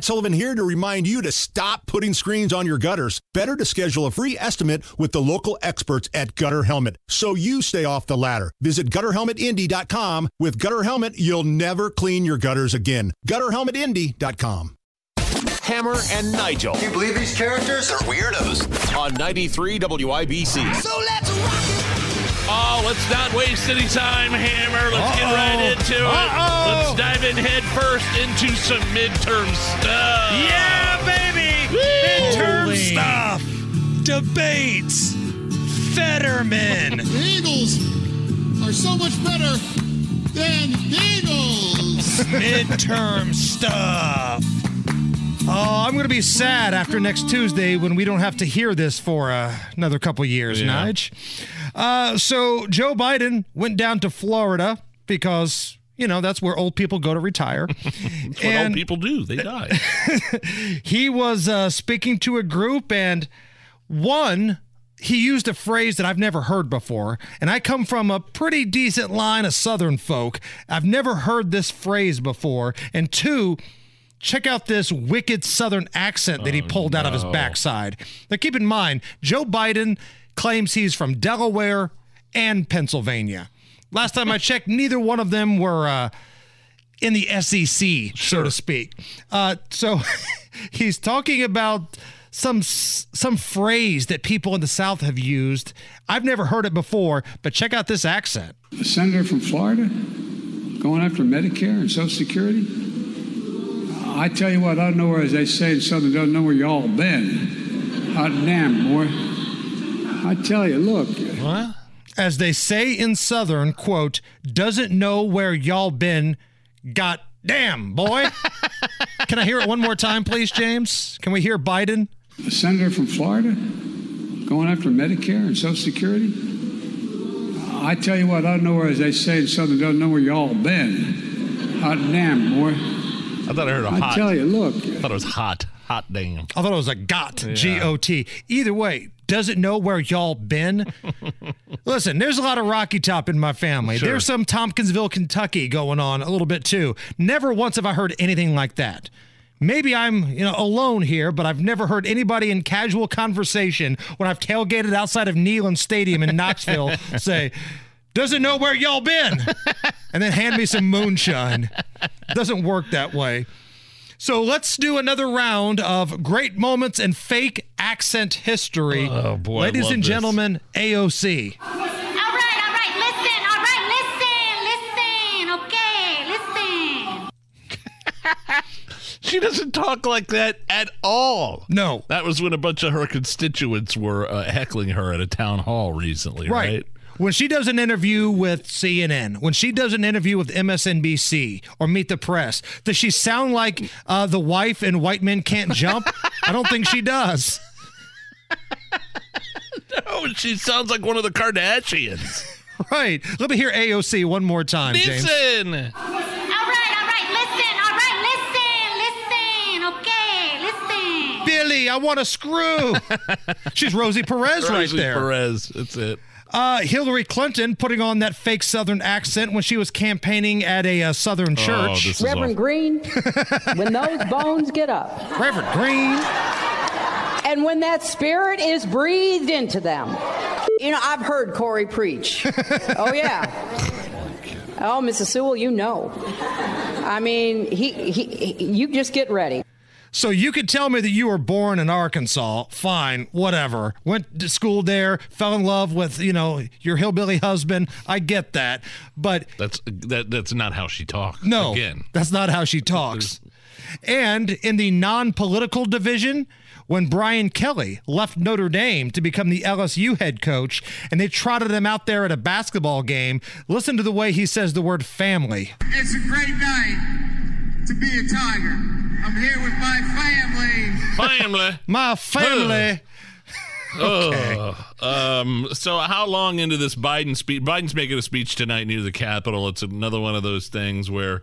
Matt Sullivan here to remind you to stop putting screens on your gutters. Better to schedule a free estimate with the local experts at Gutter Helmet so you stay off the ladder. Visit gutterhelmetindy.com. With Gutter Helmet, you'll never clean your gutters again. Gutterhelmetindy.com. Hammer and Nigel Do you believe these characters are weirdos? on 93 WIBC. So let's rock it. Oh, let's not waste any time, Hammer. Let's get Uh-oh. right into Uh-oh. it. Let's dive in head first into some midterm stuff. Yeah, baby! Midterm Holy. stuff, debates, Fetterman. The Eagles are so much better than the Eagles. midterm stuff. Oh, I'm going to be sad after next Tuesday when we don't have to hear this for uh, another couple years, Yeah. Nige. Uh, so Joe Biden went down to Florida because you know that's where old people go to retire, That's what old people do. They die. he was uh, speaking to a group and one he used a phrase that I've never heard before. And I come from a pretty decent line of southern folk. I've never heard this phrase before. And two check out this wicked southern accent that he pulled out of his backside. Now keep in mind Joe Biden claims he's from Delaware and Pennsylvania last time I checked neither one of them were uh, in the SEC, so to speak. Uh, so he's talking about some some phrase that people in the South have used. I've never heard it before, but check out this accent. A senator from Florida going after Medicare and Social Security? I tell you what, I don't know where, as they say in Southern, don't know where y'all been. Hot damn, boy. I tell you, look, As they say in Southern, quote, doesn't know where y'all been. Got damn, boy. Can I hear it one more time, please, James? Can we hear Biden? a senator from Florida going after Medicare and Social Security? I tell you what, I don't know where, as they say in Southern, don't know where y'all been. Hot damn, boy. I thought I heard a hot. I tell you, look. I thought it was hot. Hot damn. I thought it was a got, G O T. Either way, doesn't know where y'all been. Listen, there's a lot of Rocky Top in my family. Sure. There's some Tompkinsville, Kentucky going on a little bit too. Never once have I heard anything like that. Maybe I'm, you know, alone here, but I've never heard anybody in casual conversation when I've tailgated outside of Neyland Stadium in Knoxville say, "Doesn't know where y'all been," and then hand me some moonshine. Doesn't work that way. So let's do another round of great moments and fake accent history. Oh, boy, I Ladies love and this. gentlemen, AOC. All right, all right, listen, all right, listen, listen, okay, listen. She doesn't talk like that at all. No. That was when a bunch of her constituents were uh, heckling her at a town hall recently, right? Right. When she does an interview with CNN, when she does an interview with MSNBC or Meet the Press, does she sound like uh, the wife in White Men Can't Jump? I don't think she does. Oh, she sounds like one of the Kardashians. Right. Let me hear AOC one more time, James. Listen. All right, all right, listen, all right, listen, listen, okay, listen. Billy, I want a screw. She's Rosie Perez right Rosie there. Perez. That's it. Uh, Hillary Clinton putting on that fake Southern accent when she was campaigning at a uh, Southern Oh, church. this is Reverend awful. Green, when those bones get up, Reverend Green. and when that spirit is breathed into them. You know, I've heard Corey preach. Oh, yeah. Oh, Mrs. Sewell, you know. I mean, he, he, he you just get ready. So you could tell me that you were born in Arkansas. Fine, whatever. Went to school there, fell in love with, you know, your hillbilly husband. I get that. But That's that. That's not how she talks. no, Again. that's not how she talks. And in the non political division, when Brian Kelly left Notre Dame to become the LSU head coach and they trotted him out there at a basketball game, listen to the way he says the word family. It's a great night to be a Tiger. I'm here with my family. Family. My family. Okay. um, so how long into this Biden speech? Biden's making a speech tonight near the Capitol. It's another one of those things where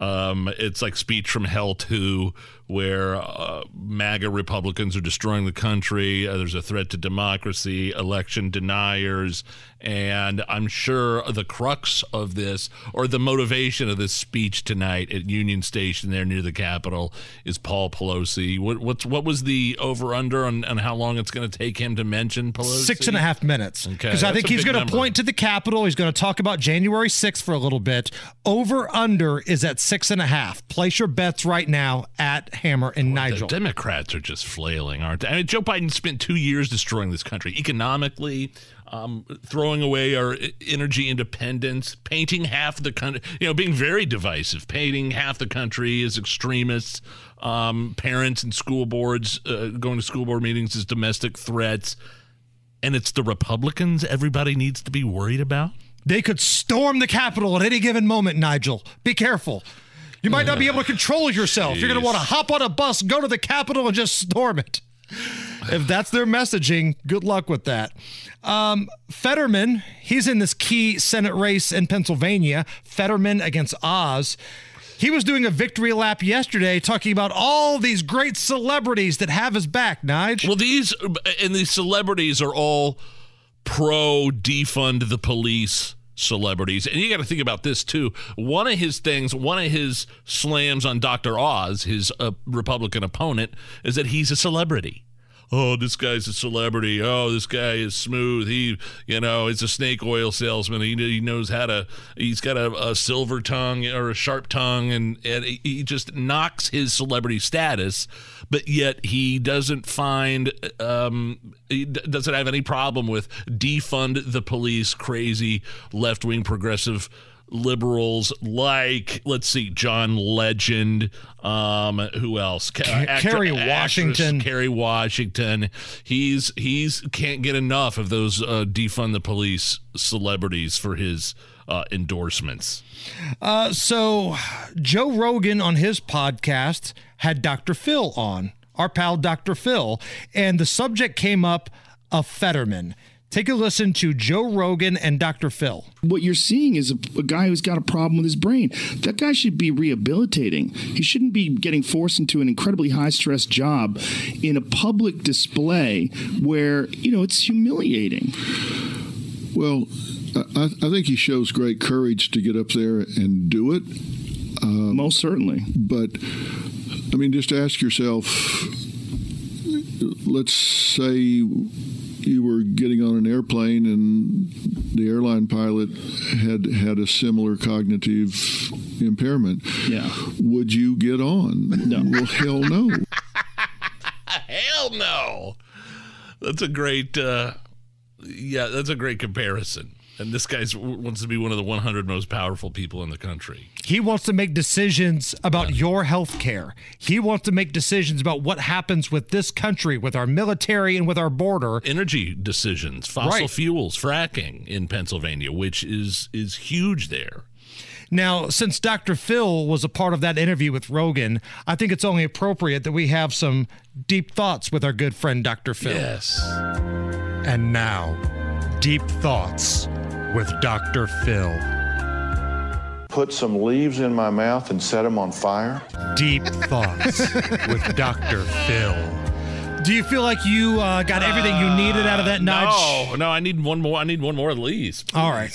um, it's like speech from hell two, where uh, MAGA Republicans are destroying the country. Uh, there's a threat to democracy, election deniers. And I'm sure the crux of this, or the motivation of this speech tonight at Union Station there near the Capitol, is Paul Pelosi. What, what's what was the over under on, on how long it's going to take him to mention Pelosi? Six and a half minutes. Okay, Because I think he's going to point to the Capitol. He's going to talk about January 6th for a little bit. Over under is at six and a half. Place your bets right now at Hammer and Nigel. The Democrats are just flailing, aren't they? I mean, Joe Biden spent two years destroying this country economically, um, throwing away our energy independence, painting half the country, you know, being very divisive, painting half the country as extremists, um, parents and school boards uh, going to school board meetings as domestic threats. And it's the Republicans everybody needs to be worried about. They could storm the Capitol at any given moment, Nigel. Be careful. You might not be able to control yourself. You're going to want to hop on a bus, go to the Capitol, and just storm it. If that's their messaging, good luck with that. Um, Fetterman, he's in this key Senate race in Pennsylvania. Fetterman against Oz. He was doing a victory lap yesterday talking about all these great celebrities that have his back, Nige. Well, these and these celebrities are all pro defund the police celebrities. And you got to think about this too. One of his things, one of his slams on Dr. Oz, his uh, Republican opponent, is that he's a celebrity. Oh, this guy's a celebrity. Oh, this guy is smooth. He, you know, is a snake oil salesman. He, he knows how to. He's got a, a silver tongue or a sharp tongue, and and he just knocks his celebrity status. But yet he doesn't find, um, he d- doesn't have any problem with defund the police, crazy left wing progressive liberals like let's see John Legend um who else Ca- Kerry actress Washington. Kerry Washington he's he's can't get enough of those uh, defund the police celebrities for his uh, endorsements Uh, so Joe Rogan on his podcast had Dr. Phil on, our pal Dr. Phil, and the subject came up of Fetterman. Take a listen to Joe Rogan and Dr. Phil. what you're seeing is a, a guy who's got a problem with his brain. That guy should be rehabilitating. He shouldn't be getting forced into an incredibly high stress job in a public display where, you know, it's humiliating. Well, I, I think he shows great courage to get up there and do it. Um, Most certainly. But, I mean, just ask yourself let's say you were getting on an airplane and the airline pilot had had a similar cognitive impairment. Yeah. Would you get on? No. Well, hell no. hell no that's a great uh yeah that's a great comparison and this guy wants to be one of the 100 most powerful people in the country He wants to make decisions about your health care. He wants to make decisions about what happens with this country, with our military, and with our border. energy decisions fossil Right. fuels fracking in pennsylvania which is is huge there Now, since Dr. Phil was a part of that interview with Rogan, I think it's only appropriate that we have some deep thoughts with our good friend Dr. Phil. yes And now, deep thoughts with Dr. Phil. Put some leaves in my mouth and set them on fire. Deep thoughts with Dr. Phil. Do you feel like you uh, got everything you needed out of that nudge? no no i need one more i need one more at least All right.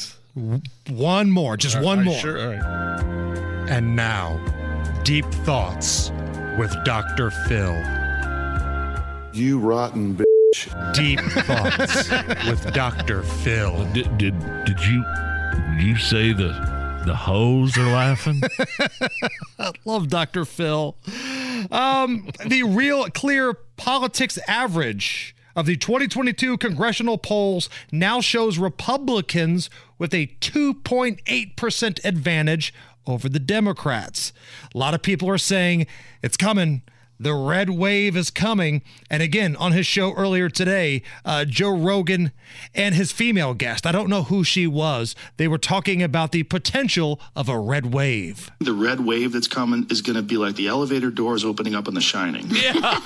One more, just one Are more. sure all right And now, deep thoughts with Dr. Phil. You rotten bitch. Deep thoughts with Dr. Phil. did did, did you did you say the the hoes are laughing I Love Dr. Phil. Um, the real clear politics average of the 2022 congressional polls now shows Republicans with a 2.8% advantage over the Democrats. A lot of people are saying it's coming. The red wave is coming. And again, on his show earlier today, uh, Joe Rogan and his female guest, I don't know who she was, they were talking about the potential of a red wave. The red wave that's coming is going to be like the elevator doors opening up in The Shining. yeah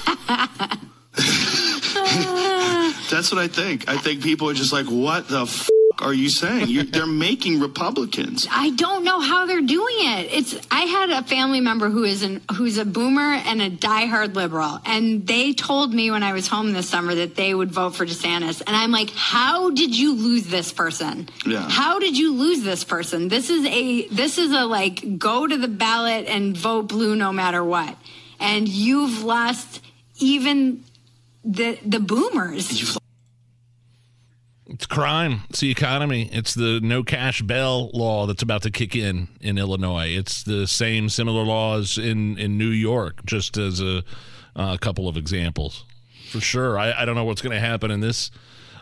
That's what I think. I think people are just like, what the f- are you saying? you they're making Republicans. I don't know how they're doing it. It's I had a family member who is an who's a boomer and a diehard liberal, and they told me when I was home this summer that they would vote for DeSantis, and I'm like, how did you lose this person? Yeah. How did you lose this person? This is a this is a like go to the ballot and vote blue no matter what, and you've lost even the the boomers. It's crime. It's the economy. It's the no cash bail law that's about to kick in in Illinois. It's the same similar laws in in New York. Just as a, couple of examples, for sure. I, I don't know what's going to happen in this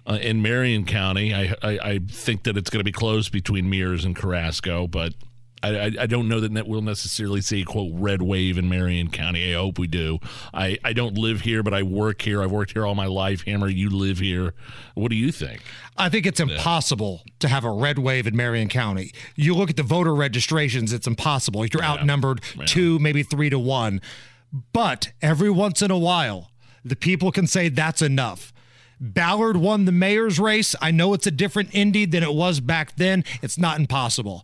uh, in Marion County. I, I I think that it's going to be close between Mears and Carrasco, but I, I, I don't know that we'll necessarily see quote red wave in Marion County. I hope we do. I, I don't live here, but I work here. I've worked here all my life. Hammer, you live here. What do you think? I think it's impossible to have a red wave in Marion County. You look at the voter registrations, it's impossible. You're outnumbered two, maybe three to one. But every once in a while, the people can say that's enough. Ballard won the mayor's race. I know it's a different Indy than it was back then. It's not impossible.